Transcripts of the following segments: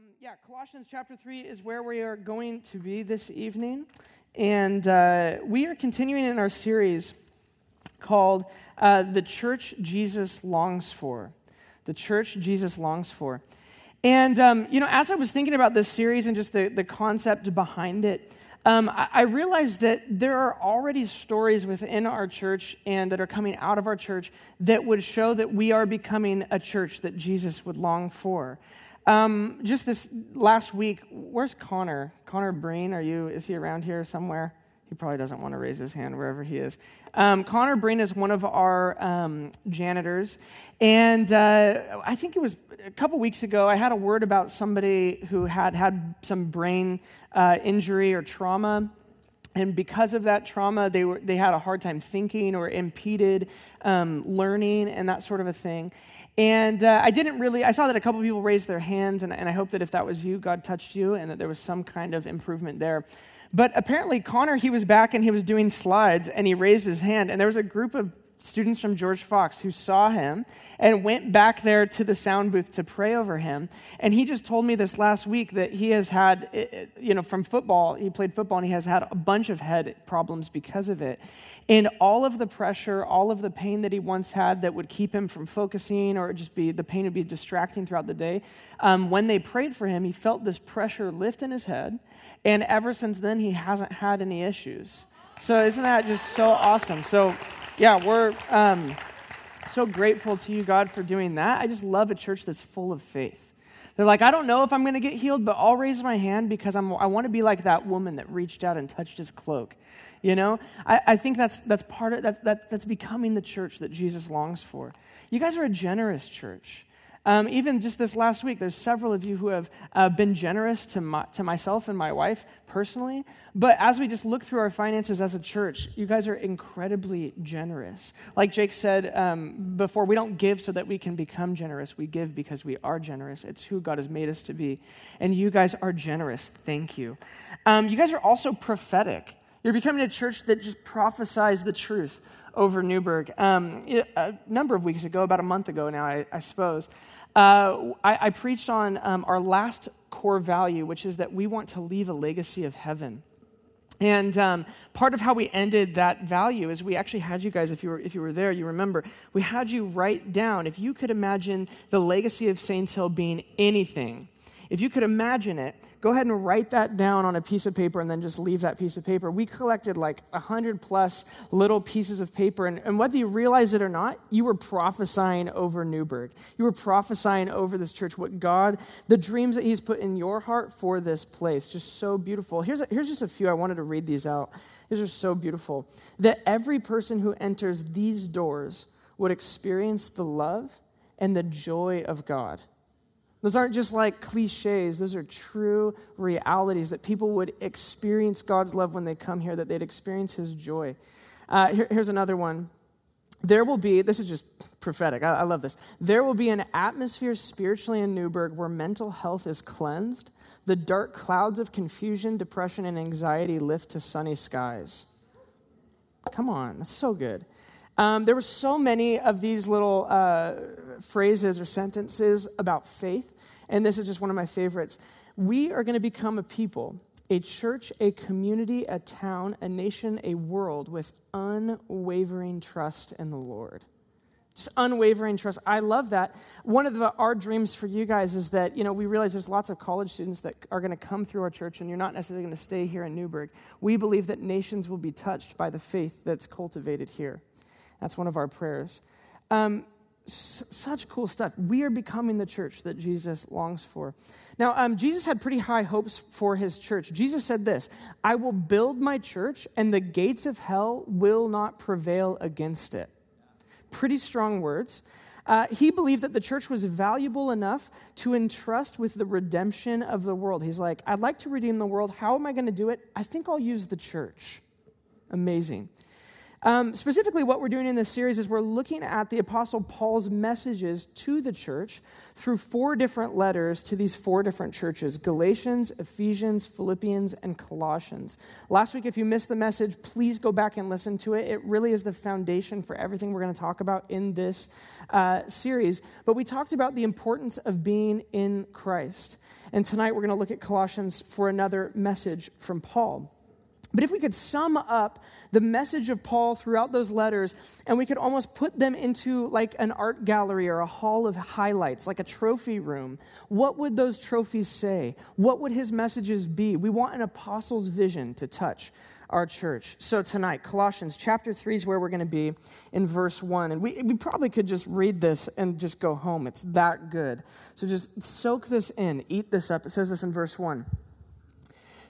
Um, yeah, Colossians chapter 3 is where we are going to be this evening. And uh, we are continuing in our series called uh, The Church Jesus Longs For. The Church Jesus Longs For. And, um, you know, as I was thinking about this series and just the, the concept behind it, um, I, I realized that there are already stories within our church and that are coming out of our church that would show that we are becoming a church that Jesus would long for. Um, just this last week, where's Connor? Connor Breen, are you? Is he around here somewhere? He probably doesn't want to raise his hand wherever he is. Um, Connor Breen is one of our um, janitors, and uh, I think it was a couple weeks ago. I had a word about somebody who had had some brain uh, injury or trauma, and because of that trauma, they were they had a hard time thinking or impeded um, learning and that sort of a thing. And uh, I didn't really, I saw that a couple people raised their hands, and, and I hope that if that was you, God touched you and that there was some kind of improvement there. But apparently, Connor, he was back and he was doing slides, and he raised his hand, and there was a group of students from George Fox who saw him and went back there to the sound booth to pray over him. And he just told me this last week that he has had, you know, from football, he played football and he has had a bunch of head problems because of it. And all of the pressure, all of the pain that he once had that would keep him from focusing or just be, the pain would be distracting throughout the day, um, when they prayed for him, he felt this pressure lift in his head. And ever since then, he hasn't had any issues. So, isn't that just so awesome? So, yeah, we're um, so grateful to you, God, for doing that. I just love a church that's full of faith. They're like, I don't know if I'm going to get healed, but I'll raise my hand because I'm, I want to be like that woman that reached out and touched his cloak. You know, I, I think that's, that's part of that, that, that's becoming the church that Jesus longs for. You guys are a generous church. Um, even just this last week, there's several of you who have uh, been generous to, my, to myself and my wife personally. But as we just look through our finances as a church, you guys are incredibly generous. Like Jake said um, before, we don't give so that we can become generous. We give because we are generous. It's who God has made us to be. And you guys are generous. Thank you. Um, you guys are also prophetic. You're becoming a church that just prophesies the truth over Newberg. Um, a number of weeks ago, about a month ago now, I, I suppose, uh, I, I, preached on um, our last core value, which is that we want to leave a legacy of heaven. And um, part of how we ended that value is we actually had you guys, if you, were, if you were there, you remember, we had you write down, if you could imagine the legacy of Saints Hill being anything, if you could imagine it, go ahead and write that down on a piece of paper and then just leave that piece of paper. We collected like 100 plus little pieces of paper, and, and whether you realize it or not, you were prophesying over Newberg. You were prophesying over this church, what God, the dreams that He's put in your heart for this place. Just so beautiful. Here's, a, here's just a few. I wanted to read these out. These are so beautiful. That every person who enters these doors would experience the love and the joy of God those aren't just like cliches, those are true realities that people would experience God's love when they come here, that they'd experience His joy. Uh, here, here's another one. There will be, this is just prophetic, I, I love this. There will be an atmosphere spiritually in Newberg where mental health is cleansed, the dark clouds of confusion, depression, and anxiety lift to sunny skies. Come on, that's so good. Um, there were so many of these little uh, phrases or sentences about faith, and this is just one of my favorites. We are going to become a people, a church, a community, a town, a nation, a world with unwavering trust in the Lord. Just unwavering trust. I love that. One of the, our dreams for you guys is that, you know, we realize there's lots of college students that are going to come through our church and you're not necessarily going to stay here in Newberg. We believe that nations will be touched by the faith that's cultivated here. That's one of our prayers. Um, s- such cool stuff. We are becoming the church that Jesus longs for. Now, um, Jesus had pretty high hopes for his church. Jesus said this I will build my church, and the gates of hell will not prevail against it. Pretty strong words. Uh, he believed that the church was valuable enough to entrust with the redemption of the world. He's like, I'd like to redeem the world. How am I going to do it? I think I'll use the church. Amazing. Um, specifically, what we're doing in this series is we're looking at the Apostle Paul's messages to the church through four different letters to these four different churches Galatians, Ephesians, Philippians, and Colossians. Last week, if you missed the message, please go back and listen to it. It really is the foundation for everything we're going to talk about in this uh, series. But we talked about the importance of being in Christ. And tonight, we're going to look at Colossians for another message from Paul. But if we could sum up the message of Paul throughout those letters and we could almost put them into like an art gallery or a hall of highlights, like a trophy room, what would those trophies say? What would his messages be? We want an apostle's vision to touch our church. So tonight, Colossians chapter 3 is where we're going to be in verse 1. And we, we probably could just read this and just go home. It's that good. So just soak this in, eat this up. It says this in verse 1.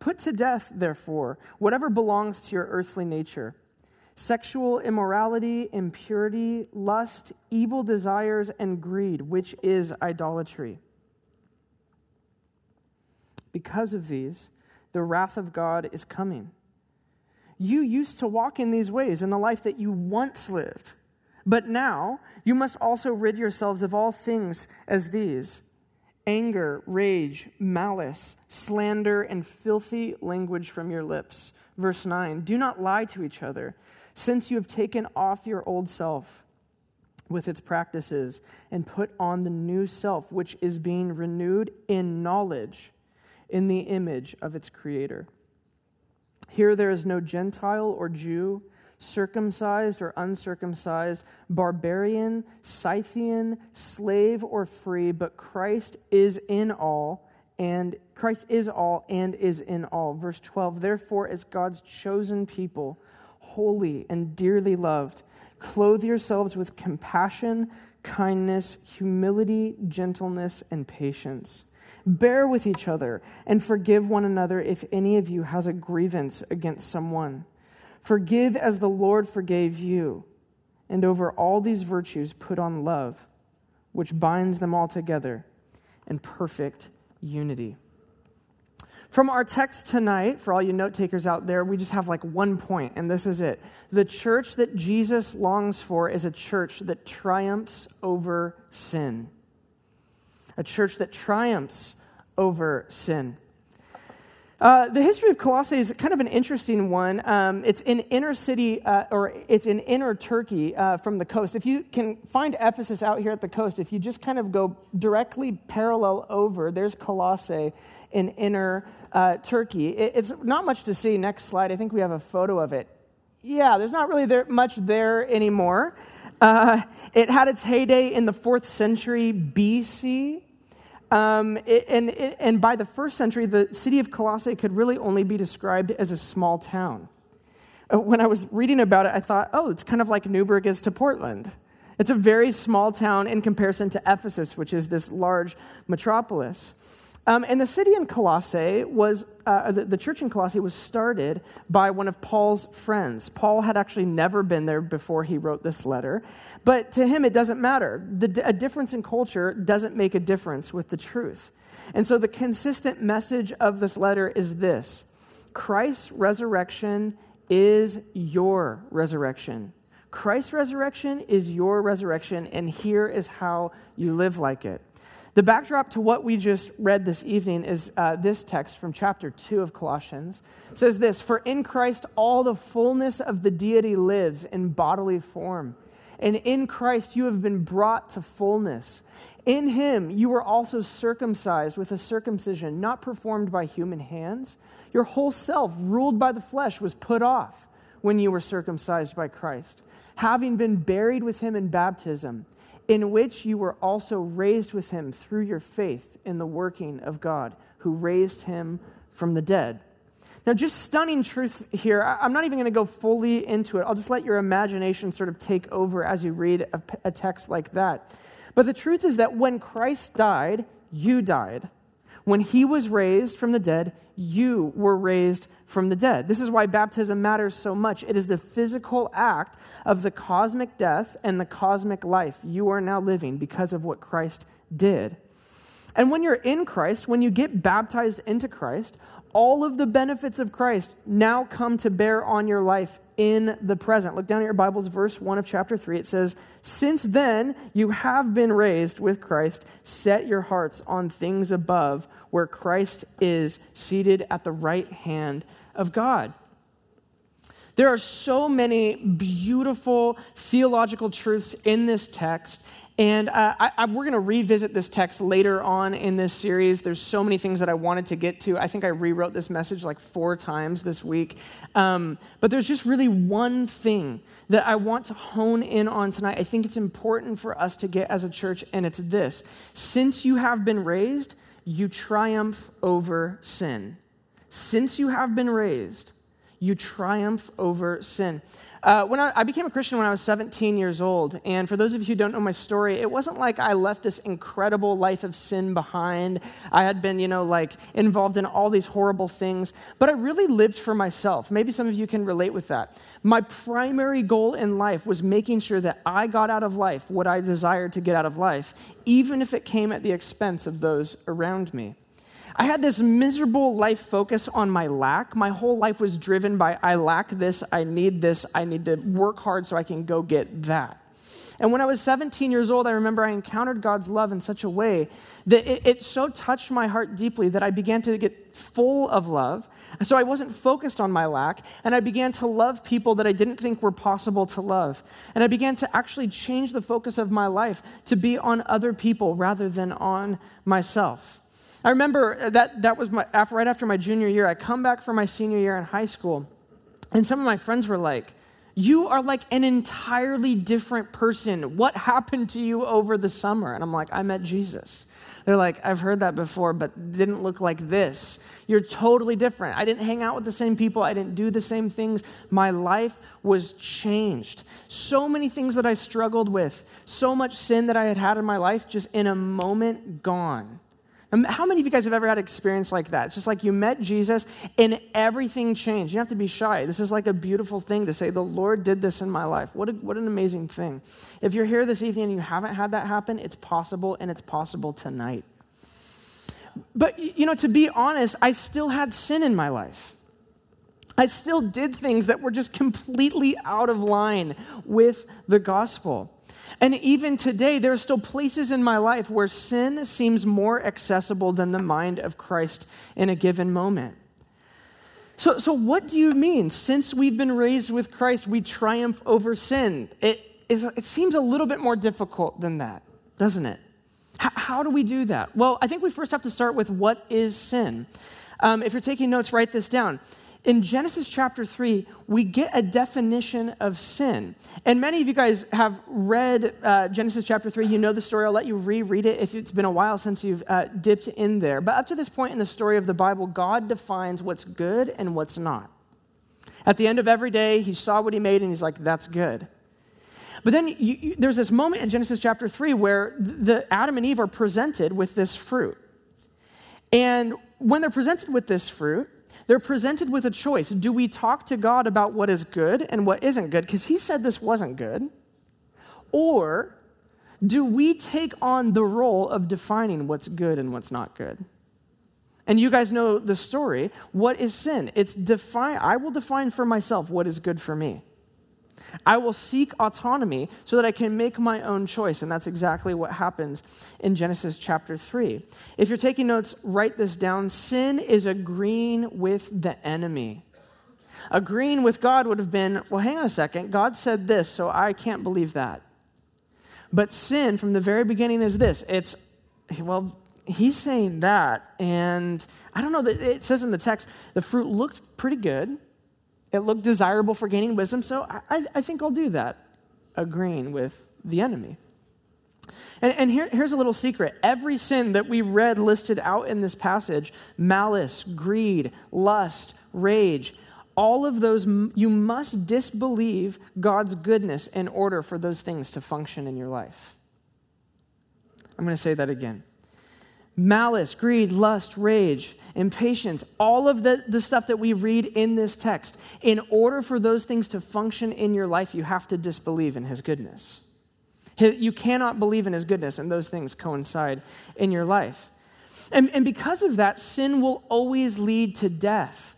Put to death, therefore, whatever belongs to your earthly nature sexual immorality, impurity, lust, evil desires, and greed, which is idolatry. Because of these, the wrath of God is coming. You used to walk in these ways in the life that you once lived, but now you must also rid yourselves of all things as these anger, rage, malice, slander, and filthy language from your lips. Verse 9 Do not lie to each other, since you have taken off your old self with its practices and put on the new self, which is being renewed in knowledge in the image of its creator. Here there is no Gentile or Jew circumcised or uncircumcised, barbarian, Scythian, slave or free, but Christ is in all and Christ is all and is in all. Verse 12, therefore, as God's chosen people, holy and dearly loved, clothe yourselves with compassion, kindness, humility, gentleness, and patience. Bear with each other and forgive one another if any of you has a grievance against someone. Forgive as the Lord forgave you. And over all these virtues, put on love, which binds them all together in perfect unity. From our text tonight, for all you note takers out there, we just have like one point, and this is it. The church that Jesus longs for is a church that triumphs over sin. A church that triumphs over sin. Uh, the history of Colossae is kind of an interesting one. Um, it's in inner city, uh, or it's in inner Turkey uh, from the coast. If you can find Ephesus out here at the coast, if you just kind of go directly parallel over, there's Colossae in inner uh, Turkey. It, it's not much to see. Next slide. I think we have a photo of it. Yeah, there's not really there, much there anymore. Uh, it had its heyday in the fourth century BC. Um, and, and by the first century, the city of Colossae could really only be described as a small town. Uh, when I was reading about it, I thought, oh, it's kind of like Newberg is to Portland. It's a very small town in comparison to Ephesus, which is this large metropolis. Um, and the city in Colossae was, uh, the, the, church in Colossae was started by one of Paul's friends. Paul had actually never been there before he wrote this letter. But to him, it doesn't matter. The, a difference in culture doesn't make a difference with the truth. And so the consistent message of this letter is this Christ's resurrection is your resurrection. Christ's resurrection is your resurrection, and here is how you live like it. The backdrop to what we just read this evening is uh, this text from chapter 2 of Colossians. It says this For in Christ all the fullness of the deity lives in bodily form. And in Christ you have been brought to fullness. In him you were also circumcised with a circumcision not performed by human hands. Your whole self, ruled by the flesh, was put off when you were circumcised by Christ, having been buried with him in baptism in which you were also raised with him through your faith in the working of God, who raised him from the dead. Now, just stunning truth here. I'm not even going to go fully into it. I'll just let your imagination sort of take over as you read a, a text like that. But the truth is that when Christ died, you died. When he was raised from the dead, you were raised from the dead. This is why baptism matters so much. It is the physical act of the cosmic death and the cosmic life you are now living because of what Christ did. And when you're in Christ, when you get baptized into Christ, all of the benefits of Christ now come to bear on your life in the present. Look down at your Bibles, verse 1 of chapter 3. It says, Since then you have been raised with Christ, set your hearts on things above, where Christ is seated at the right hand of God. There are so many beautiful theological truths in this text and uh, I, I, we're going to revisit this text later on in this series. There's so many things that I wanted to get to. I think I rewrote this message like four times this week. Um, but there's just really one thing that I want to hone in on tonight. I think it's important for us to get as a church, and it's this Since you have been raised, you triumph over sin. Since you have been raised, you triumph over sin. Uh, when I, I, became a Christian when I was 17 years old, and for those of you who don't know my story, it wasn't like I left this incredible life of sin behind. I had been, you know, like involved in all these horrible things, but I really lived for myself. Maybe some of you can relate with that. My primary goal in life was making sure that I got out of life what I desired to get out of life, even if it came at the expense of those around me. I had this miserable life focus on my lack. My whole life was driven by I lack this, I need this, I need to work hard so I can go get that. And when I was 17 years old, I remember I encountered God's love in such a way that it, it, so touched my heart deeply that I began to get full of love. So I wasn't focused on my lack, and I began to love people that I didn't think were possible to love. And I began to actually change the focus of my life to be on other people rather than on myself. I remember that that was my, after, right after my junior year. I come back from my senior year in high school, and some of my friends were like, You are like an entirely different person. What happened to you over the summer? And I'm like, I met Jesus. They're like, I've heard that before, but didn't look like this. You're totally different. I didn't hang out with the same people. I didn't do the same things. My life was changed. So many things that I struggled with, so much sin that I had had in my life, just in a moment gone. How many of you guys have ever had an experience like that? It's just like you met Jesus and everything changed. You don't have to be shy. This is like a beautiful thing to say, the Lord did this in my life. What, a, what an amazing thing. If you're here this evening and you haven't had that happen, it's possible and it's possible tonight. But, you know, to be honest, I still had sin in my life. I still did things that were just completely out of line with the gospel. And even today, there are still places in my life where sin seems more accessible than the mind of Christ in a given moment. So, so what do you mean? Since we've been raised with Christ, we triumph over sin. It, is, it seems a little bit more difficult than that, doesn't it? H- how do we do that? Well, I think we first have to start with what is sin. Um, if you're taking notes, write this down. In Genesis chapter 3, we get a definition of sin. And many of you guys have read uh, Genesis chapter 3. You know the story. I'll let you reread it if it's been a while since you've uh, dipped in there. But up to this point in the story of the Bible, God defines what's good and what's not. At the end of every day, he saw what he made and he's like, that's good. But then you, you, there's this moment in Genesis chapter 3 where the Adam and Eve are presented with this fruit. And when they're presented with this fruit, they're presented with a choice. Do we talk to God about what is good and what isn't good? Because He said this wasn't good. Or do we take on the role of defining what's good and what's not good? And you guys know the story. What is sin? It's define I will define for myself what is good for me. I will seek autonomy so that I can make my own choice. And that's exactly what happens in Genesis chapter 3. If you're taking notes, write this down. Sin is agreeing with the enemy. Agreeing with God would have been, well, hang on a second. God said this, so I can't believe that. But sin from the very beginning is this it's, well, he's saying that. And I don't know, that it says in the text, the fruit looked pretty good. It looked desirable for gaining wisdom, so I, I think I'll do that, agreeing with the enemy. And, and here, here's a little secret every sin that we read listed out in this passage malice, greed, lust, rage all of those, you must disbelieve God's goodness in order for those things to function in your life. I'm going to say that again. Malice, greed, lust, rage, impatience, all of the, the stuff that we read in this text, in order for those things to function in your life, you have to disbelieve in His goodness. You cannot believe in His goodness, and those things coincide in your life. And, and because of that, sin will always lead to death.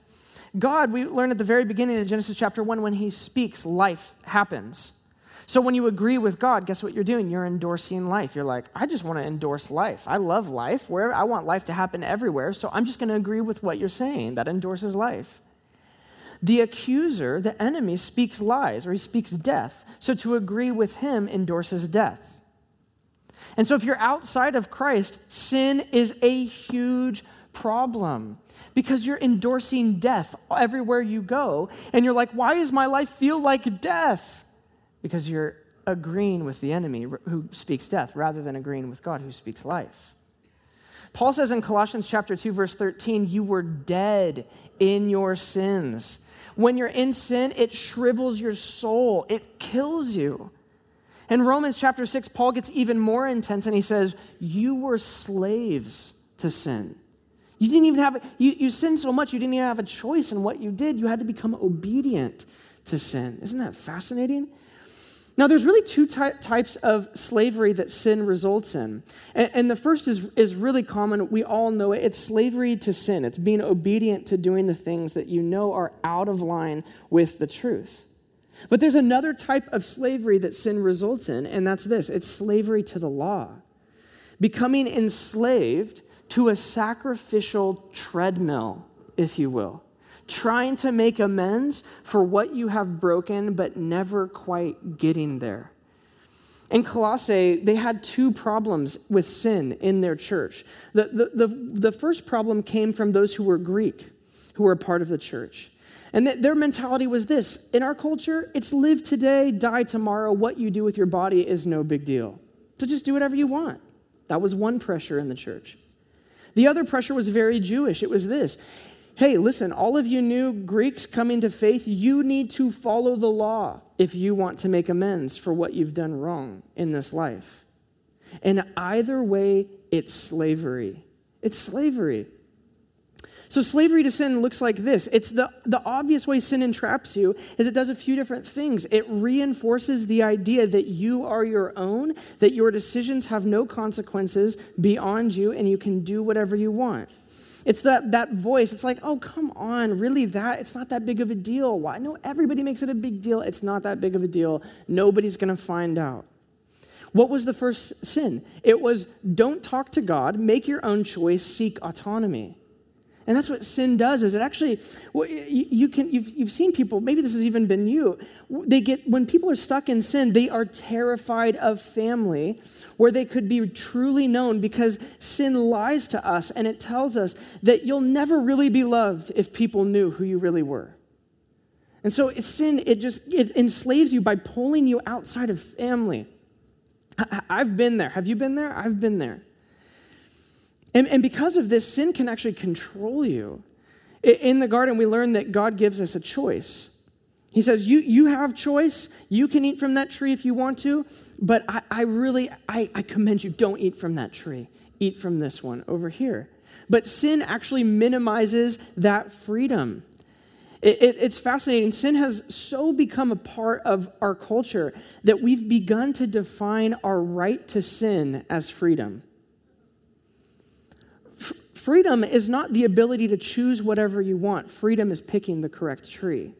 God, we learned at the very beginning of Genesis chapter 1, when He speaks, life happens. So when you agree with God, guess what you're doing? You're endorsing life. You're like, I just want to endorse life. I love life. Where I want life to happen everywhere. So I'm just going to agree with what you're saying. That endorses life. The accuser, the enemy, speaks lies or he speaks death. So to agree with him endorses death. And so if you're outside of Christ, sin is a huge problem because you're endorsing death everywhere you go. And you're like, why does my life feel like death? Because you're agreeing with the enemy who speaks death rather than agreeing with God who speaks life. Paul says in Colossians chapter 2 verse 13, you were dead in your sins. When you're in sin, it shrivels your soul. It kills you. In Romans chapter 6, Paul gets even more intense and he says, You were slaves to sin. You didn't even have, you, you sinned so much, you didn't even have a choice in what you did. You had to become obedient to sin. Isn't that fascinating? Now, there's really two ty- types of slavery that sin results in. And, and, the first is, is really common. We all know it. It's slavery to sin, it's being obedient to doing the things that you know are out of line with the truth. But there's another type of slavery that sin results in, and that's this it's slavery to the law. Becoming enslaved to a sacrificial treadmill, if you will, trying to make amends for what you have broken, but never quite getting there. In Colossae, they had two problems with sin in their church. The, the, the, the first problem came from those who were Greek, who were a part of the church. And th- their mentality was this in our culture, it's live today, die tomorrow. What you do with your body is no big deal. So just do whatever you want. That was one pressure in the church. The other pressure was very Jewish. It was this hey, listen, all of you new Greeks coming to faith, you need to follow the law if you want to make amends for what you've done wrong in this life. And either way, it's slavery. It's slavery. So slavery to sin looks like this. It's the, the obvious way sin entraps you is it does a few different things. It reinforces the idea that you are your own, that your decisions have no consequences beyond you, and you can do whatever you want. It's that, that voice. It's like, oh, come on, really that? It's not that big of a deal. Why? No, everybody makes it a big deal. It's not that big of a deal. Nobody's going to find out. What was the first sin? It was don't talk to God, make your own choice, seek autonomy. And that's what sin does is it actually you, can you've, you've seen people maybe this has even been you they get when people are stuck in sin they are terrified of family where they could be truly known because sin lies to us and it tells us that you'll never really be loved if people knew who you really were. And so sin it just it enslaves you by pulling you outside of family. I've been there. Have you been there? I've been there and, and because of this, sin can actually control you. In the garden, we learn that God gives us a choice. He says, you, you have choice. You can eat from that tree if you want to, but I, I really, I, I commend you, don't eat from that tree. Eat from this one over here. But sin actually minimizes that freedom. It, it, it's fascinating. Sin has so become a part of our culture that we've begun to define our right to sin as freedom. Freedom is not the ability to choose whatever you want, freedom is picking the correct tree.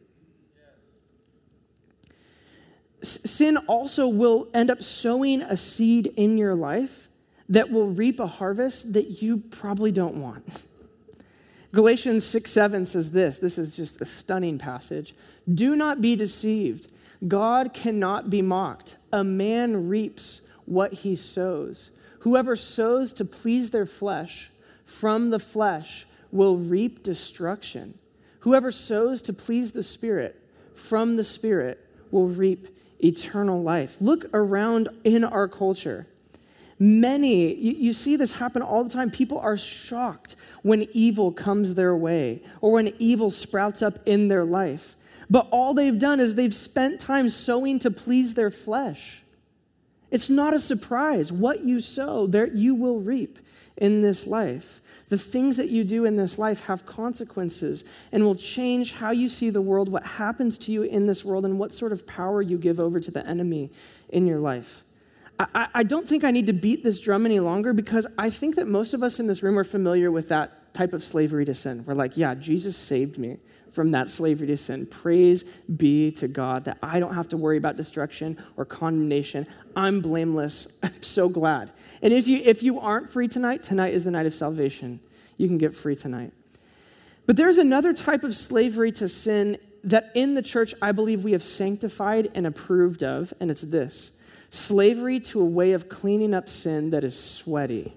Sin also will end up sowing a seed in your life that will reap a harvest that you probably don't want. Galatians 6 7 says this this is just a stunning passage. Do not be deceived. God cannot be mocked. A man reaps what he sows. Whoever sows to please their flesh from the flesh will reap destruction. Whoever sows to please the Spirit from the Spirit will reap eternal life. Look around in our culture. Many, you, see this happen all the time. People are shocked when evil comes their way or when evil sprouts up in their life. But all they've done is they've spent time sowing to please their flesh. It's not a surprise. What you sow, there you will reap in this life. The things that you do in this life have consequences and will change how you see the world, what happens to you in this world, and what sort of power you give over to the enemy in your life. I, I don't think I need to beat this drum any longer because I think that most of us in this room are familiar with that type of slavery to sin. We're like, yeah, Jesus saved me from that slavery to sin. Praise be to God that I don't have to worry about destruction or condemnation. I'm blameless. I'm so glad. And if you if you aren't free tonight, tonight is the night of salvation. You can get free tonight. But there's another type of slavery to sin that in the church I believe we have sanctified and approved of, and it's this slavery to a way of cleaning up sin that is sweaty.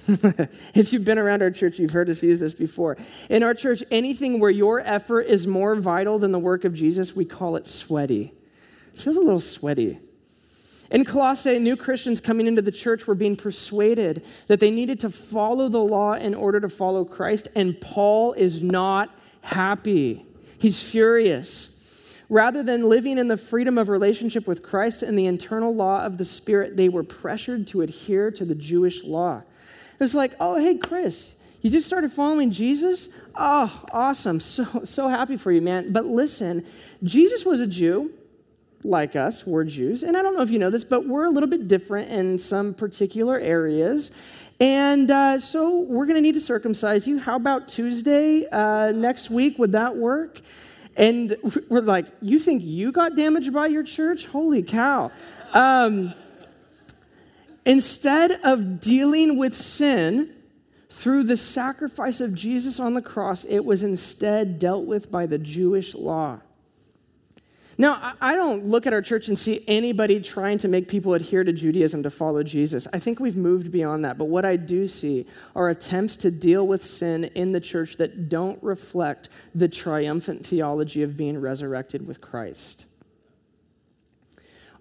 if you've been around our church, you've heard us use this before. In our church, anything where your effort is more vital than the work of Jesus, we call it sweaty. It feels a little sweaty. In Colossae, new Christians coming into the church were being persuaded that they needed to follow the law in order to follow Christ, and Paul is not happy. He's furious. Rather than living in the freedom of relationship with Christ and the internal law of the Spirit, they were pressured to adhere to the Jewish law. It's like, oh, hey, Chris, you just started following Jesus? Oh, awesome. So, so happy for you, man. But listen, Jesus was a Jew like us. We're Jews. And I don't know if you know this, but we're a little bit different in some particular areas. And uh, so we're going to need to circumcise you. How about Tuesday uh, next week? Would that work? And we're like, you think you got damaged by your church? Holy cow. Um, Instead of dealing with sin through the sacrifice of Jesus on the cross, it was instead dealt with by the Jewish law. Now, I don't look at our church and see anybody trying to make people adhere to Judaism to follow Jesus. I think we've moved beyond that. But what I do see are attempts to deal with sin in the church that don't reflect the triumphant theology of being resurrected with Christ.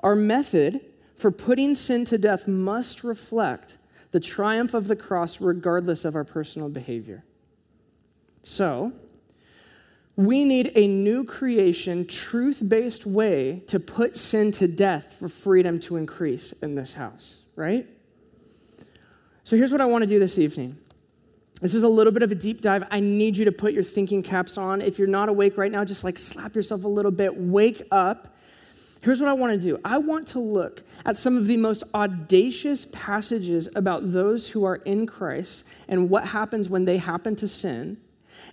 Our method for putting sin to death must reflect the triumph of the cross, regardless of our personal behavior. So, we need a new creation, truth based way to put sin to death for freedom to increase in this house, right? So, here's what I want to do this evening. This is a little bit of a deep dive. I need you to put your thinking caps on. If you're not awake right now, just like slap yourself a little bit, wake up Here's what I want to do I want to look at some of the most audacious passages about those who are in Christ and what happens when they happen to sin.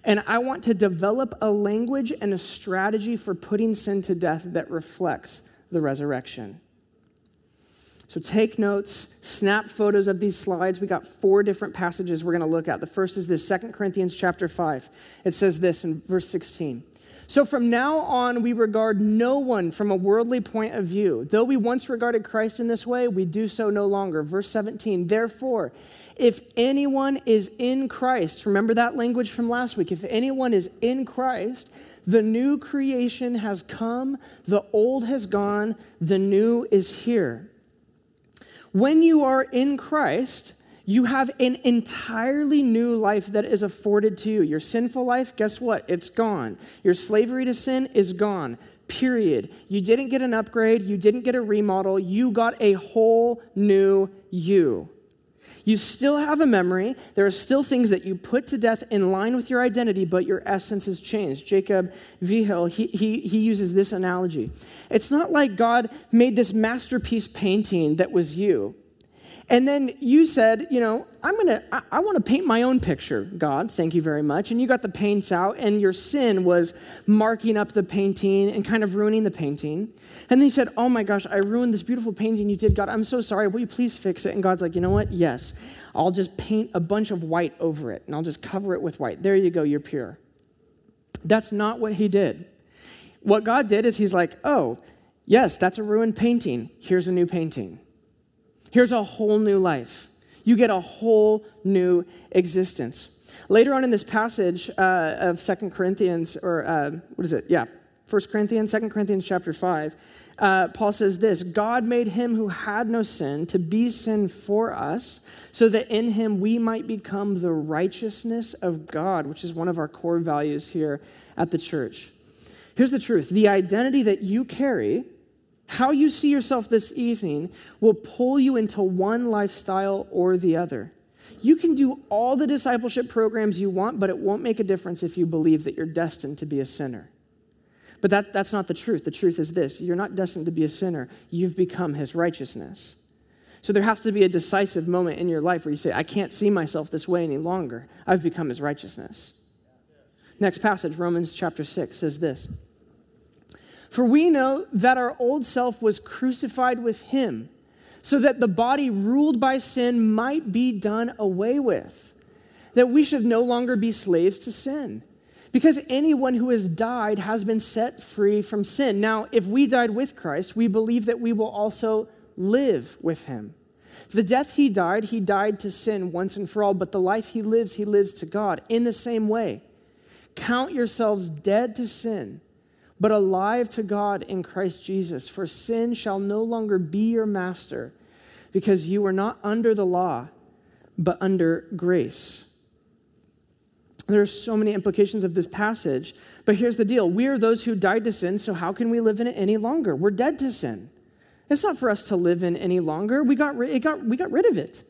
And I want to develop a language and a strategy for putting sin to death that reflects the resurrection. So take notes, snap photos of these slides. We got four different passages we're going to look at. The first is this Second Corinthians chapter 5. It says this in verse 16. So from now on, we regard no one from a worldly point of view. Though we once regarded Christ in this way, we do so no longer. Verse 17, therefore, if anyone is in Christ, remember that language from last week. If anyone is in Christ, the new creation has come, the old has gone, the new is here. When you are in Christ, you have an entirely new life that is afforded to you. Your sinful life, guess what? It's gone. Your slavery to sin is gone. Period. You didn't get an upgrade, you didn't get a remodel, you got a whole new you. You still have a memory. There are still things that you put to death in line with your identity, but your essence has changed. Jacob Vigil, he, he, he uses this analogy. It's not like God made this masterpiece painting that was you. And then you said, you know, I'm gonna, I, I want to paint my own picture, God, thank you very much. And you got the paints out, and your sin was marking up the painting and kind of ruining the painting. And then you said, oh my gosh, I ruined this beautiful painting you did, God, I'm so sorry, will you please fix it? And God's like, you know what? Yes, I'll just paint a bunch of white over it, and I'll just cover it with white. There you go, you're pure. That's not what he did. What God did is he's like, oh, yes, that's a ruined painting. Here's a new painting. Here's a whole new life. You get a whole new existence. Later on in this passage uh, of Second Corinthians, or uh, what is it? Yeah, First Corinthians, Second Corinthians chapter 5, uh, Paul says this God made him who had no sin to be sin for us, so that in him we might become the righteousness of God, which is one of our core values here at the church. Here's the truth the identity that you carry, how you see yourself this evening, will pull you into one lifestyle or the other. You can do all the discipleship programs you want, but it won't make a difference if you believe that you're destined to be a sinner. But that, that's not the truth. The truth is this you're not destined to be a sinner, you've become his righteousness. So there has to be a decisive moment in your life where you say, I can't see myself this way any longer. I've become his righteousness. Next passage, Romans chapter 6, says this For we know that our old self was crucified with him, so that the body ruled by sin might be done away with, that we should no longer be slaves to sin. Because anyone who has died has been set free from sin. Now, if we died with Christ, we believe that we will also live with him. The death he died, he died to sin once and for all, but the life he lives, he lives to God. In the same way, count yourselves dead to sin, but alive to God in Christ Jesus. For sin shall no longer be your master, because you are not under the law, but under grace. There are so many implications of this passage, but here's the deal. We are those who died to sin, so how can we live in it any longer? We're dead to sin. It's not for us to live in any longer. We got, it got, we got rid of it.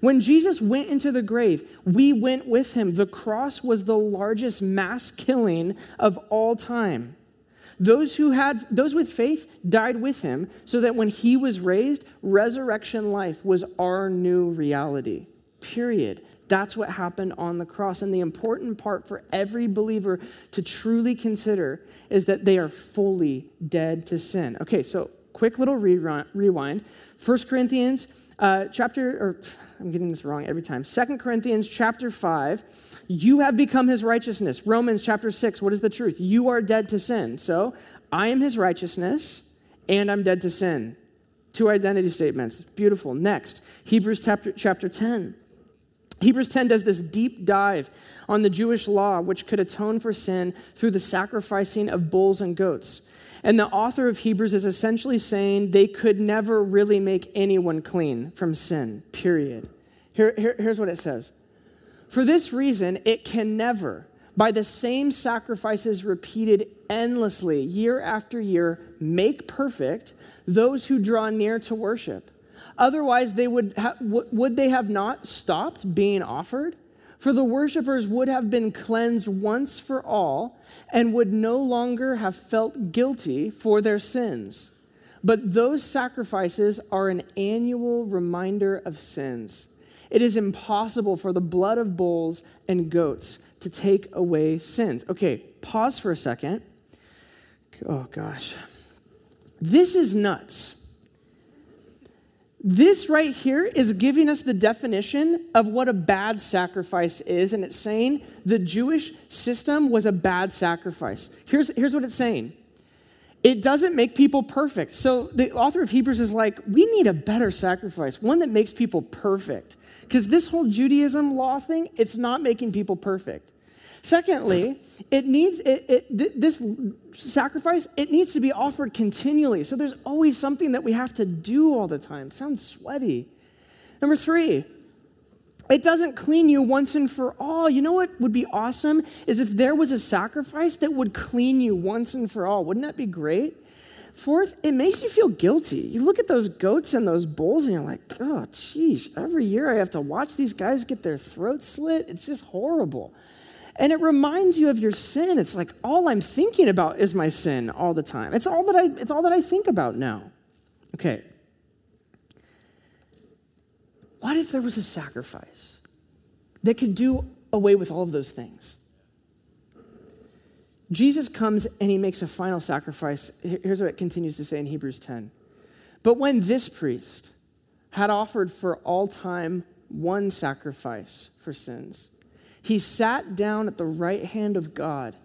When Jesus went into the grave, we went with him. The cross was the largest mass killing of all time. Those who had those with faith died with him so that when he was raised, resurrection life was our new reality. Period. That's what happened on the cross. And the important part for every believer to truly consider is that they are fully dead to sin. Okay, so quick little rewind. 1 Corinthians uh, chapter, or I'm getting this wrong every time. 2 Corinthians chapter 5, you have become his righteousness. Romans chapter 6, what is the truth? You are dead to sin. So I am his righteousness and I'm dead to sin. Two identity statements. Beautiful. Next, Hebrews chapter, chapter 10. Hebrews 10 does this deep dive on the Jewish law, which could atone for sin through the sacrificing of bulls and goats. And the author of Hebrews is essentially saying they could never really make anyone clean from sin, period. Here, here, here's what it says For this reason, it can never, by the same sacrifices repeated endlessly, year after year, make perfect those who draw near to worship. Otherwise, they would, ha- would they have not stopped being offered? For the worshippers would have been cleansed once for all and would no longer have felt guilty for their sins. But those sacrifices are an annual reminder of sins. It is impossible for the blood of bulls and goats to take away sins. Okay, pause for a second. Oh gosh. This is nuts. This right here is giving us the definition of what a bad sacrifice is, and it's saying the Jewish system was a bad sacrifice. Here's, here's what it's saying it doesn't make people perfect. So the author of Hebrews is like, we need a better sacrifice, one that makes people perfect. Because this whole Judaism law thing, it's not making people perfect. Secondly, it needs it, it, this sacrifice. It needs to be offered continually. So there's always something that we have to do all the time. Sounds sweaty. Number three, it doesn't clean you once and for all. You know what would be awesome is if there was a sacrifice that would clean you once and for all. Wouldn't that be great? Fourth, it makes you feel guilty. You look at those goats and those bulls and you're like, oh, geez, every year I have to watch these guys get their throats slit. It's just horrible. And it reminds you of your sin. It's like all I'm thinking about is my sin all the time. It's all that I, it's all that I think about now. Okay. What if there was a sacrifice that could do away with all of those things? Jesus comes and he makes a final sacrifice. Here's what it continues to say in Hebrews 10. But when this priest had offered for all time one sacrifice for sins, he sat down at the right hand of God,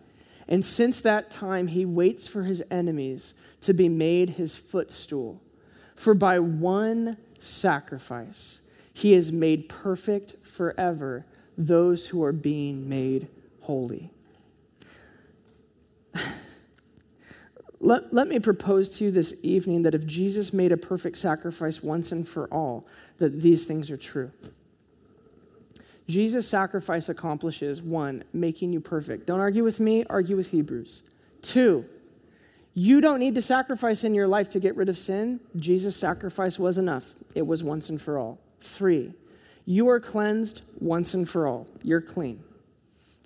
and since that time he waits for his enemies to be made his footstool. For by one sacrifice he has made perfect forever those who are being made holy. Let, let me propose to you this evening that if Jesus made a perfect sacrifice once and for all, that these things are true. Jesus' sacrifice accomplishes one, making you perfect. Don't argue with me, argue with Hebrews. Two, you don't need to sacrifice in your life to get rid of sin. Jesus' sacrifice was enough, it was once and for all. Three, you are cleansed once and for all. You're clean.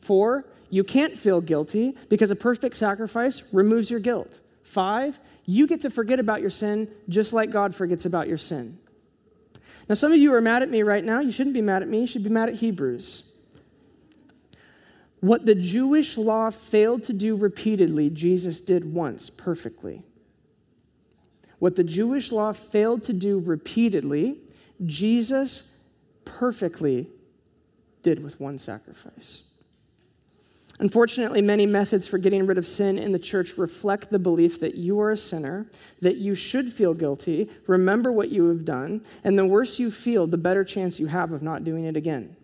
Four, you can't feel guilty because a perfect sacrifice removes your guilt. Five, you get to forget about your sin just like God forgets about your sin. Now, some of you are mad at me right now. You shouldn't be mad at me, you should be mad at Hebrews. What the Jewish law failed to do repeatedly, Jesus did once perfectly. What the Jewish law failed to do repeatedly, Jesus perfectly did with one sacrifice. Unfortunately, many methods for getting rid of sin in the church reflect the belief that you are a sinner, that you should feel guilty, remember what you have done, and the worse you feel, the better chance you have of not doing it again.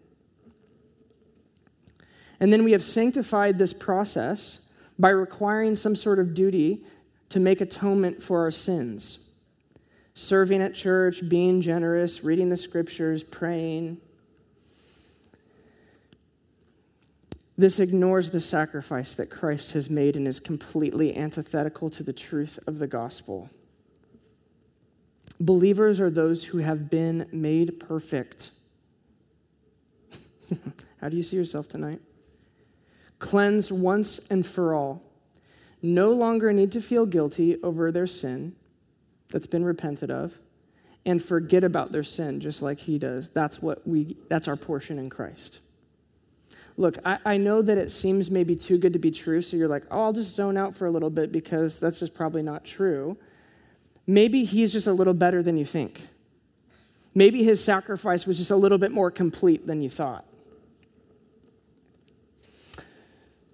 And then we have sanctified this process by requiring some sort of duty to make atonement for our sins serving at church, being generous, reading the scriptures, praying. This ignores the sacrifice that Christ has made and is completely antithetical to the truth of the gospel. Believers are those who have been made perfect. How do you see yourself tonight? Cleansed once and for all. No longer need to feel guilty over their sin that's been repented of and forget about their sin just like he does. That's what we that's our portion in Christ. Look, I, I know that it seems maybe too good to be true, so you're like, oh, I'll just zone out for a little bit because that's just probably not true. Maybe he's just a little better than you think. Maybe his sacrifice was just a little bit more complete than you thought.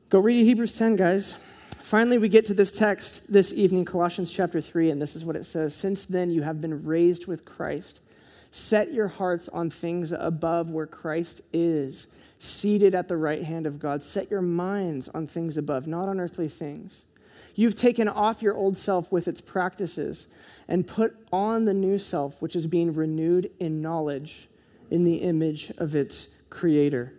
Go read Hebrews 10, guys. Finally, we get to this text this evening, Colossians chapter 3, and this is what it says Since then you have been raised with Christ. Set your hearts on things above where Christ is seated at the right hand of God. Set your minds on things above, not on earthly things. You've taken off your old self with its practices and put on the new self, which is being renewed in knowledge in the image of its creator.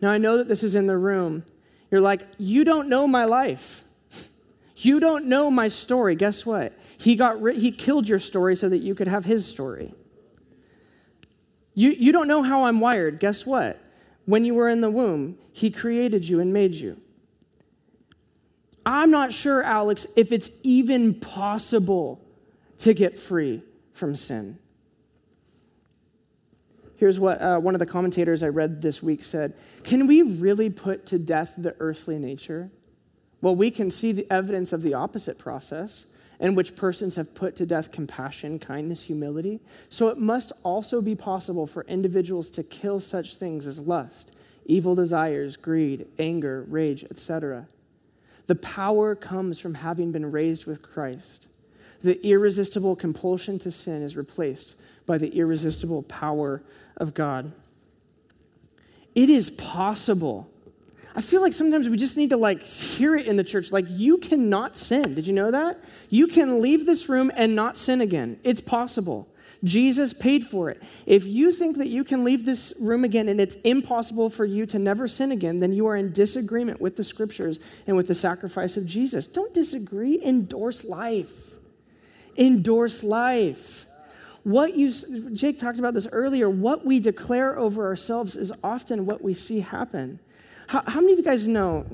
Now, I know that this is in the room. You're like, you don't know my life. You don't know my story. Guess what? He, got ri- he killed your story so that you could have his story. You, you don't know how I'm wired. Guess what? When you were in the womb, He created you and made you. I'm not sure, Alex, if it's even possible to get free from sin. Here's what uh, one of the commentators I read this week said Can we really put to death the earthly nature? Well, we can see the evidence of the opposite process in which persons have put to death compassion, kindness, humility. So it must also be possible for individuals to kill such things as lust, evil desires, greed, anger, rage, etc. The power comes from having been raised with Christ. The irresistible compulsion to sin is replaced by the irresistible power of God. It is possible I feel like sometimes we just need to like hear it in the church. Like you cannot sin. Did you know that? You can leave this room and not sin again. It's possible. Jesus paid for it. If you think that you can leave this room again and it's impossible for you to never sin again, then you are in disagreement with the scriptures and with the sacrifice of Jesus. Don't disagree, endorse life. Endorse life. What you Jake talked about this earlier, what we declare over ourselves is often what we see happen. How, how many of you guys know?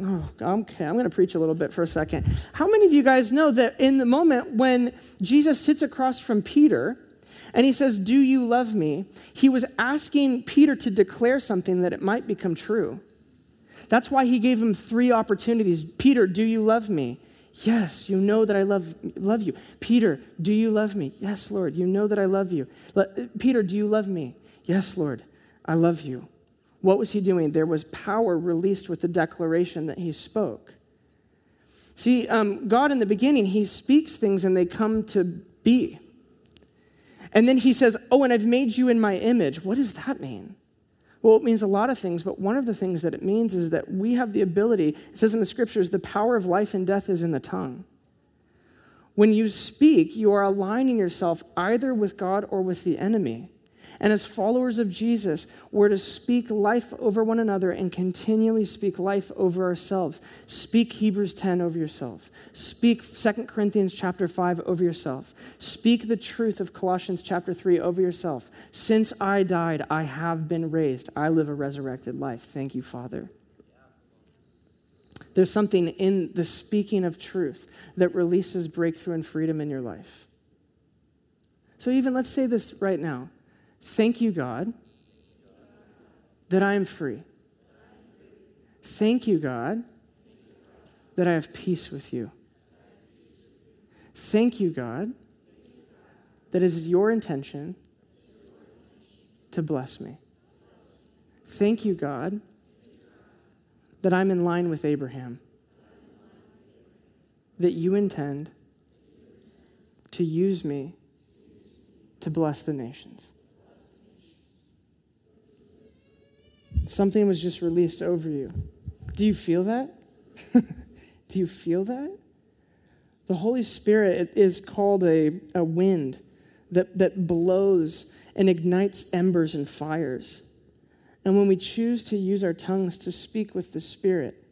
Oh, okay, I'm going to preach a little bit for a second. How many of you guys know that in the moment when Jesus sits across from Peter and he says, Do you love me? He was asking Peter to declare something that it might become true. That's why he gave him three opportunities. Peter, do you love me? Yes, you know that I love, love you. Peter, do you love me? Yes, Lord, you know that I love you. Peter, do you love me? Yes, Lord, I love you. What was he doing? There was power released with the declaration that he spoke. See, um, God in the beginning, he speaks things and they come to be. And then he says, Oh, and I've made you in my image. What does that mean? Well, it means a lot of things, but one of the things that it means is that we have the ability, it says in the scriptures, the power of life and death is in the tongue. When you speak, you are aligning yourself either with God or with the enemy. And as followers of Jesus, we're to speak life over one another and continually speak life over ourselves. Speak Hebrews 10 over yourself. Speak 2 Corinthians chapter 5 over yourself. Speak the truth of Colossians chapter 3 over yourself. Since I died, I have been raised. I live a resurrected life. Thank you, Father. There's something in the speaking of truth that releases breakthrough and freedom in your life. So, even let's say this right now Thank you, God, that I am free. Thank you, God, that I have peace with you. Thank you, God, that it is your intention to bless me. Thank you, God, that I'm in line with Abraham, that you intend to use me to bless the nations. Something was just released over you. Do you feel that? Do you feel that? The Holy Spirit is called a, a wind that, that blows and ignites embers and fires. And when we choose to use our tongues to speak with the Spirit,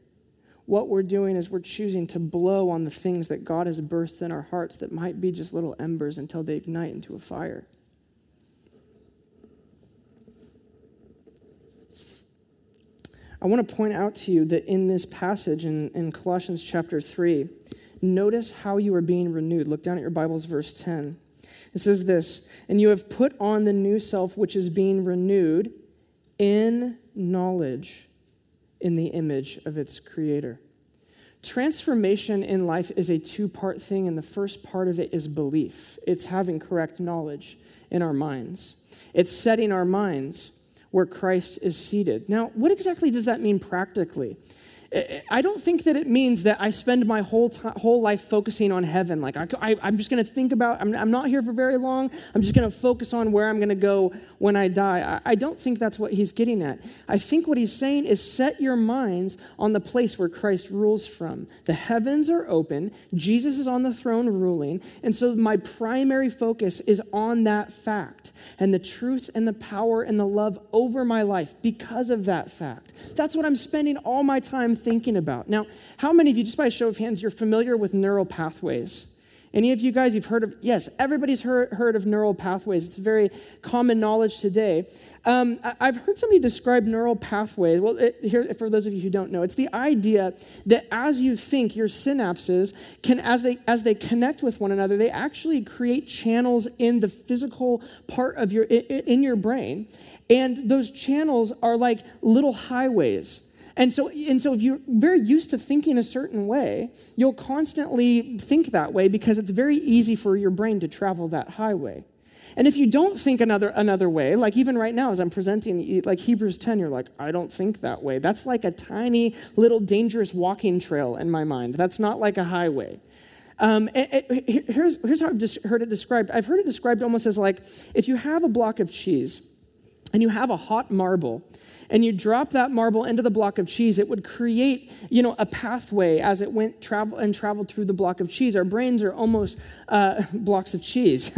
what we're doing is we're choosing to blow on the things that God has birthed in our hearts that might be just little embers until they ignite into a fire. I want to point out to you that in this passage in, in Colossians chapter 3, notice how you are being renewed. Look down at your Bibles, verse 10. It says this, and you have put on the new self, which is being renewed in knowledge in the image of its creator. Transformation in life is a two part thing, and the first part of it is belief. It's having correct knowledge in our minds, it's setting our minds where Christ is seated. Now, what exactly does that mean practically? I don't think that it means that I spend my whole whole life focusing on heaven. Like I, am just going to think about. I'm, I'm, not here for very long. I'm just going to focus on where I'm going to go when I die. I, I don't think that's what he's getting at. I think what he's saying is set your minds on the place where Christ rules from. The heavens are open. Jesus is on the throne ruling, and so my primary focus is on that fact and the truth and the power and the love over my life because of that fact. That's what I'm spending all my time thinking about. Now, how many of you, just by a show of hands, you're familiar with neural pathways? Any of you guys, you've heard of, yes, everybody's heard, heard of neural pathways. It's very common knowledge today. Um, I, have heard somebody describe neural pathways. Well, it, here, for those of you who don't know, it's the idea that as you think, your synapses can, as they, as they connect with one another, they actually create channels in the physical part of your, in, in your brain. And those channels are like little highways and so, and so if you're very used to thinking a certain way, you'll constantly think that way because it's very easy for your brain to travel that highway. And if you don't think another, another way, like even right now as I'm presenting like Hebrews 10, you're like, I don't think that way. That's like a tiny little dangerous walking trail in my mind. That's not like a highway. Um, it, it, here's, here's how I've just heard it described. I've heard it described almost as like if you have a block of cheese and you have a hot marble and you drop that marble into the block of cheese, it would create, you know, a pathway as it went travel and traveled through the block of cheese. Our brains are almost uh, blocks of cheese.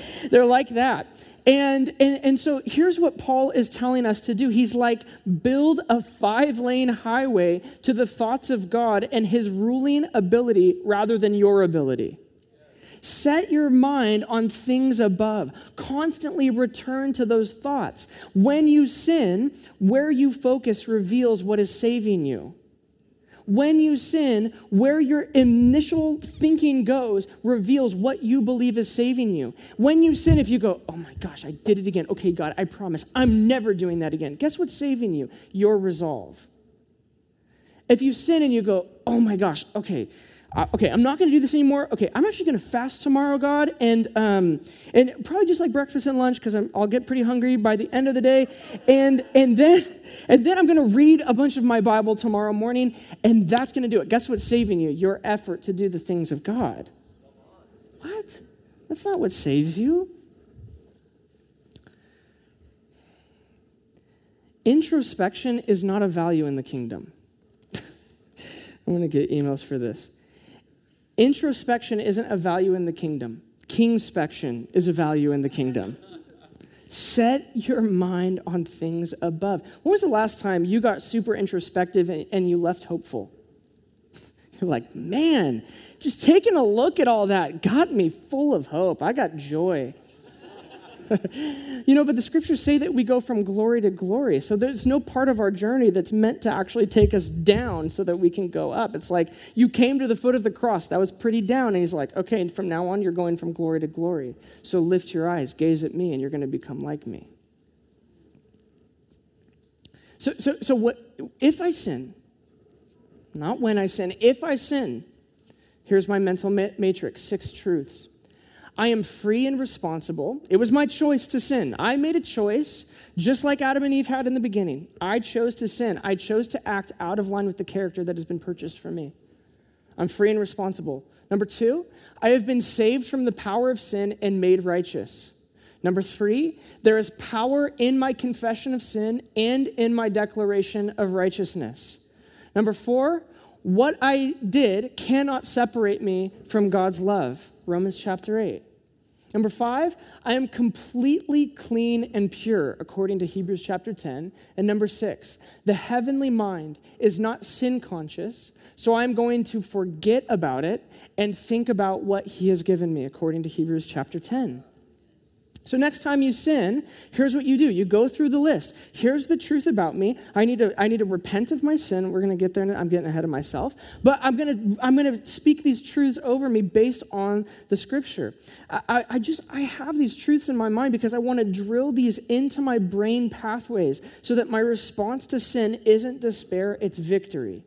They're like that. And, and, and so here's what Paul is telling us to do. He's like, build a five lane highway to the thoughts of God and his ruling ability rather than your ability. Set your mind on things above. Constantly return to those thoughts. When you sin, where you focus reveals what is saving you. When you sin, where your initial thinking goes reveals what you believe is saving you. When you sin, if you go, oh my gosh, I did it again. Okay, God, I promise I'm never doing that again. Guess what's saving you? Your resolve. If you sin and you go, oh my gosh, okay, okay, I'm not going to do this anymore. Okay, I'm actually going to fast tomorrow, God, and um, and probably just like breakfast and lunch because I'll get pretty hungry by the end of the day, and and then and then I'm going to read a bunch of my Bible tomorrow morning, and that's going to do it. Guess what's saving you? Your effort to do the things of God. What? That's not what saves you. Introspection is not a value in the kingdom. I'm going to get emails for this Introspection isn't a value in the kingdom. Kingspection is a value in the kingdom. Set your mind on things above. When was the last time you got super introspective and, and you left hopeful? You're like, man, just taking a look at all that got me full of hope. I got joy. you know, but the scriptures say that we go from glory to glory. So there's no part of our journey that's meant to actually take us down so that we can go up. It's like you came to the foot of the cross. That was pretty down. And he's like, okay, from now on, you're going from glory to glory. So lift your eyes, gaze at me, and you're going to become like me. So, so, so what, if I sin, not when I sin, if I sin, here's my mental matrix six truths. I am free and responsible. It was my choice to sin. I made a choice, just like Adam and Eve had in the beginning. I chose to sin. I chose to act out of line with the character that has been purchased for me. I'm free and responsible. Number two, I have been saved from the power of sin and made righteous. Number three, there is power in my confession of sin and in my declaration of righteousness. Number four, what I did cannot separate me from God's love. Romans chapter 8. Number five, I am completely clean and pure, according to Hebrews chapter 10. And number six, the heavenly mind is not sin conscious, so I'm going to forget about it and think about what he has given me, according to Hebrews chapter 10. So, next time you sin, here's what you do. You go through the list. Here's the truth about me. I need to, I need to repent of my sin. We're going to get there. I'm getting ahead of myself. But I'm going to, I'm going to speak these truths over me based on the scripture. I, I just, I have these truths in my mind because I want to drill these into my brain pathways so that my response to sin isn't despair, it's victory.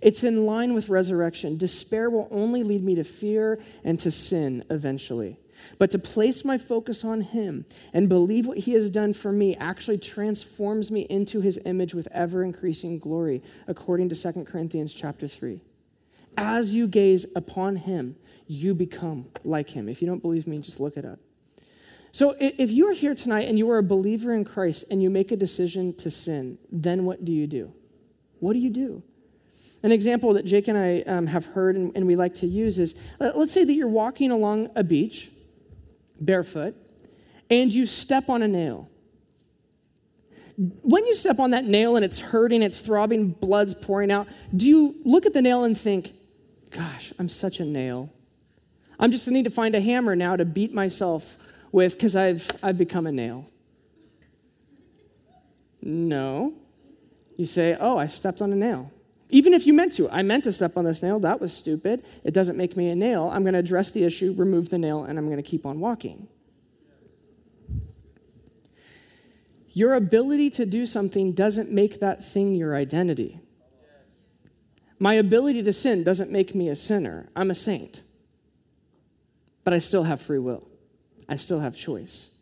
It's in line with resurrection. Despair will only lead me to fear and to sin eventually. But to place my focus on Him and believe what He has done for me actually transforms me into His image with ever increasing glory, according to 2 Corinthians chapter 3. As you gaze upon Him, you become like Him. If you don't believe me, just look it up. So if you are here tonight and you are a believer in Christ and you make a decision to sin, then what do you do? What do you do? An example that Jake and I um, have heard and, and we like to use is let's say that you're walking along a beach barefoot, and you step on a nail. When you step on that nail and it's hurting, it's throbbing, blood's pouring out, do you look at the nail and think, gosh, I'm such a nail? I'm just gonna need to find a hammer now to beat myself with because I've, I've become a nail. No. You say, oh, I stepped on a nail. Even if you meant to, I meant to step on this nail, that was stupid. It doesn't make me a nail. I'm going to address the issue, remove the nail, and I'm going to keep on walking. Your ability to do something doesn't make that thing your identity. My ability to sin doesn't make me a sinner. I'm a saint. But I still have free will, I still have choice.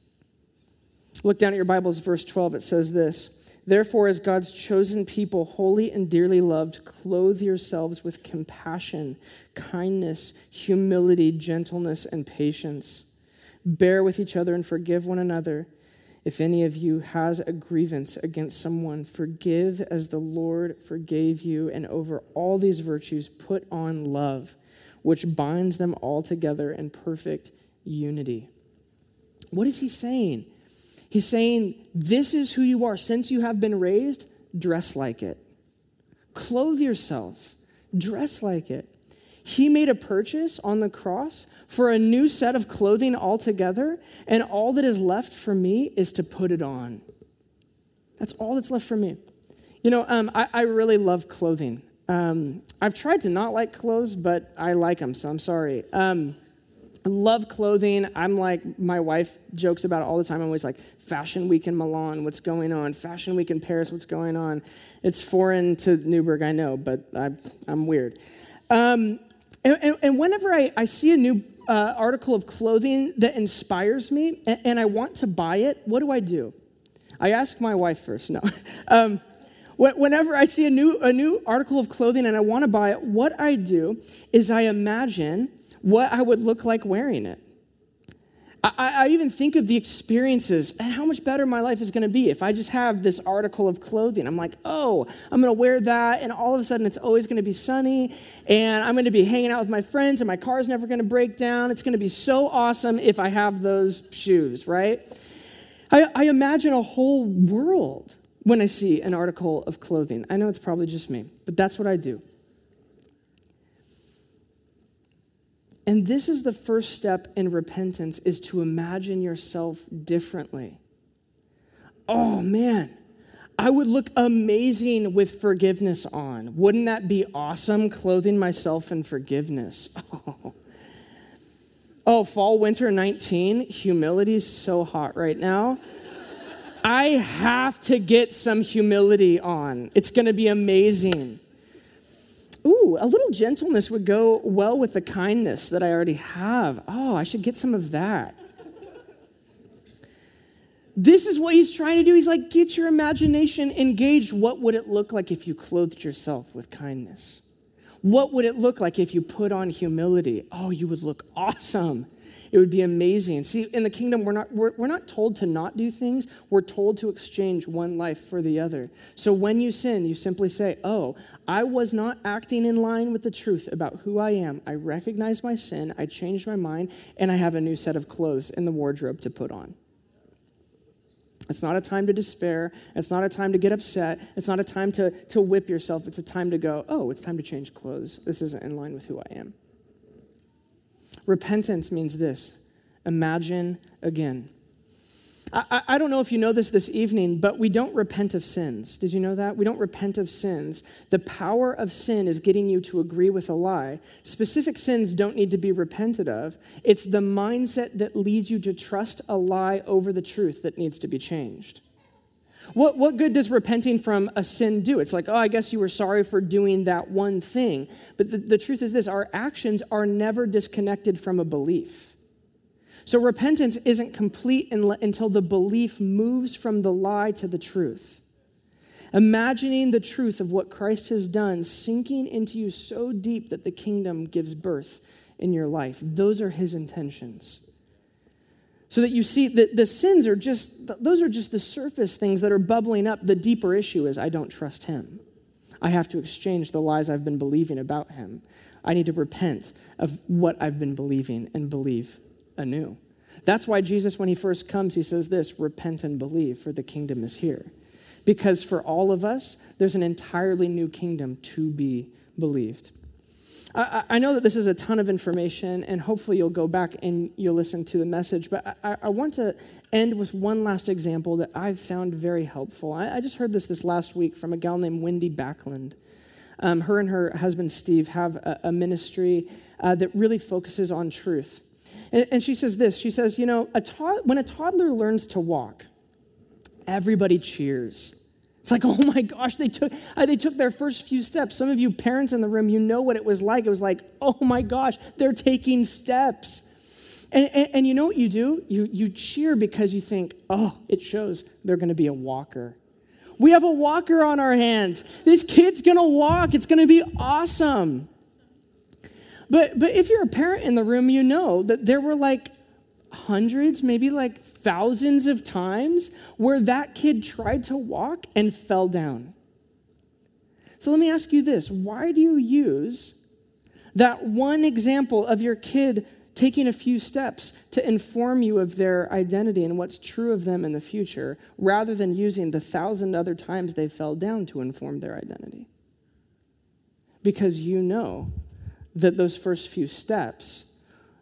Look down at your Bibles, verse 12. It says this. Therefore, as God's chosen people, holy and dearly loved, clothe yourselves with compassion, kindness, humility, gentleness, and patience. Bear with each other and forgive one another. If any of you has a grievance against someone, forgive as the Lord forgave you. And over all these virtues, put on love, which binds them all together in perfect unity. What is he saying? He's saying, This is who you are. Since you have been raised, dress like it. Clothe yourself, dress like it. He made a purchase on the cross for a new set of clothing altogether, and all that is left for me is to put it on. That's all that's left for me. You know, um, I, I, really love clothing. Um, I've tried to not like clothes, but I like them, so I'm sorry. Um, I love clothing. I'm like, my wife jokes about it all the time. I'm always like, Fashion Week in Milan, what's going on? Fashion Week in Paris, what's going on? It's foreign to Newberg, I know, but I, am weird. Um, and, and, and, whenever I, I see a new uh, article of clothing that inspires me and, and, I want to buy it, what do I do? I ask my wife first. No. um, whenever I see a new, a new article of clothing and I want to buy it, what I do is I imagine what I would look like wearing it. I, I, even think of the experiences and how much better my life is going to be if I just have this article of clothing. I'm like, oh, I'm going to wear that, and all of a sudden it's always going to be sunny, and I'm going to be hanging out with my friends, and my car's never going to break down. It's going to be so awesome if I have those shoes, right? I, I imagine a whole world when I see an article of clothing. I know it's probably just me, but that's what I do. And this is the first step in repentance is to imagine yourself differently. Oh man, I would look amazing with forgiveness on. Wouldn't that be awesome clothing myself in forgiveness? Oh. Oh, fall winter 19, Humility's so hot right now. I have to get some humility on. It's going to be amazing ooh, a little gentleness would go well with the kindness that I already have. Oh, I should get some of that. This is what he's trying to do. He's like, get your imagination engaged. What would it look like if you clothed yourself with kindness? What would it look like if you put on humility? Oh, you would look awesome. It would be amazing. See, in the kingdom, we're not, we're, we're not told to not do things, we're told to exchange one life for the other. So when you sin, you simply say, Oh, I was not acting in line with the truth about who I am. I recognize my sin, I changed my mind, and I have a new set of clothes in the wardrobe to put on. It's not a time to despair. It's not a time to get upset. It's not a time to, to whip yourself. It's a time to go, oh, it's time to change clothes. This isn't in line with who I am. Repentance means this imagine again. I, I, don't know if you know this this evening, but we don't repent of sins. Did you know that? We don't repent of sins. The power of sin is getting you to agree with a lie. Specific sins don't need to be repented of. It's the mindset that leads you to trust a lie over the truth that needs to be changed. What, what good does repenting from a sin do? It's like, oh, I guess you were sorry for doing that one thing. But the, the truth is this our actions are never disconnected from a belief. So repentance isn't complete until the belief moves from the lie to the truth. Imagining the truth of what Christ has done sinking into you so deep that the kingdom gives birth in your life. Those are his intentions. So that you see that the sins are just, those are just the surface things that are bubbling up. The deeper issue is I don't trust him. I have to exchange the lies I've been believing about him. I need to repent of what I've been believing and believe anew. That's why Jesus, when he first comes, he says this repent and believe, for the kingdom is here. Because for all of us, there's an entirely new kingdom to be believed. I, I, know that this is a ton of information, and hopefully you'll go back and you'll listen to the message, but I, I want to end with one last example that I've found very helpful. I, I just heard this this last week from a gal named Wendy Backlund. Um, her and her husband Steve have a, a ministry uh, that really focuses on truth. And, and, she says this she says, You know, a to- when a toddler learns to walk, everybody cheers. It's like, oh my gosh, they took, uh, they took their first few steps. Some of you parents in the room, you know what it was like. It was like, oh my gosh, they're taking steps. And, and, and you know what you do? You, you cheer because you think, oh, it shows they're going to be a walker. We have a walker on our hands. This kid's going to walk. It's going to be awesome. But, but if you're a parent in the room, you know that there were like hundreds, maybe like thousands of times where that kid tried to walk and fell down. So let me ask you this why do you use that one example of your kid taking a few steps to inform you of their identity and what's true of them in the future, rather than using the thousand other times they fell down to inform their identity? Because you know that those first few steps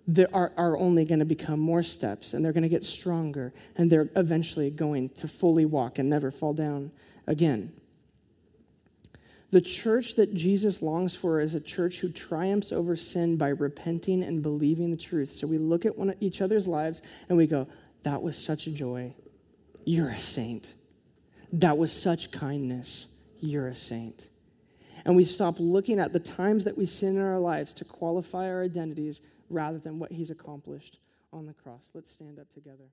there are, are only going to become more steps and they're going to get stronger and they're eventually going to fully walk and never fall down again. The church that Jesus longs for is a church who triumphs over sin by repenting and believing the truth. So we look at one, each other's lives and we go, That was such a joy. You're a saint. That was such kindness. You're a saint. And we stop looking at the times that we sin in our lives to qualify our identities rather than what he's accomplished on the cross. Let's stand up together.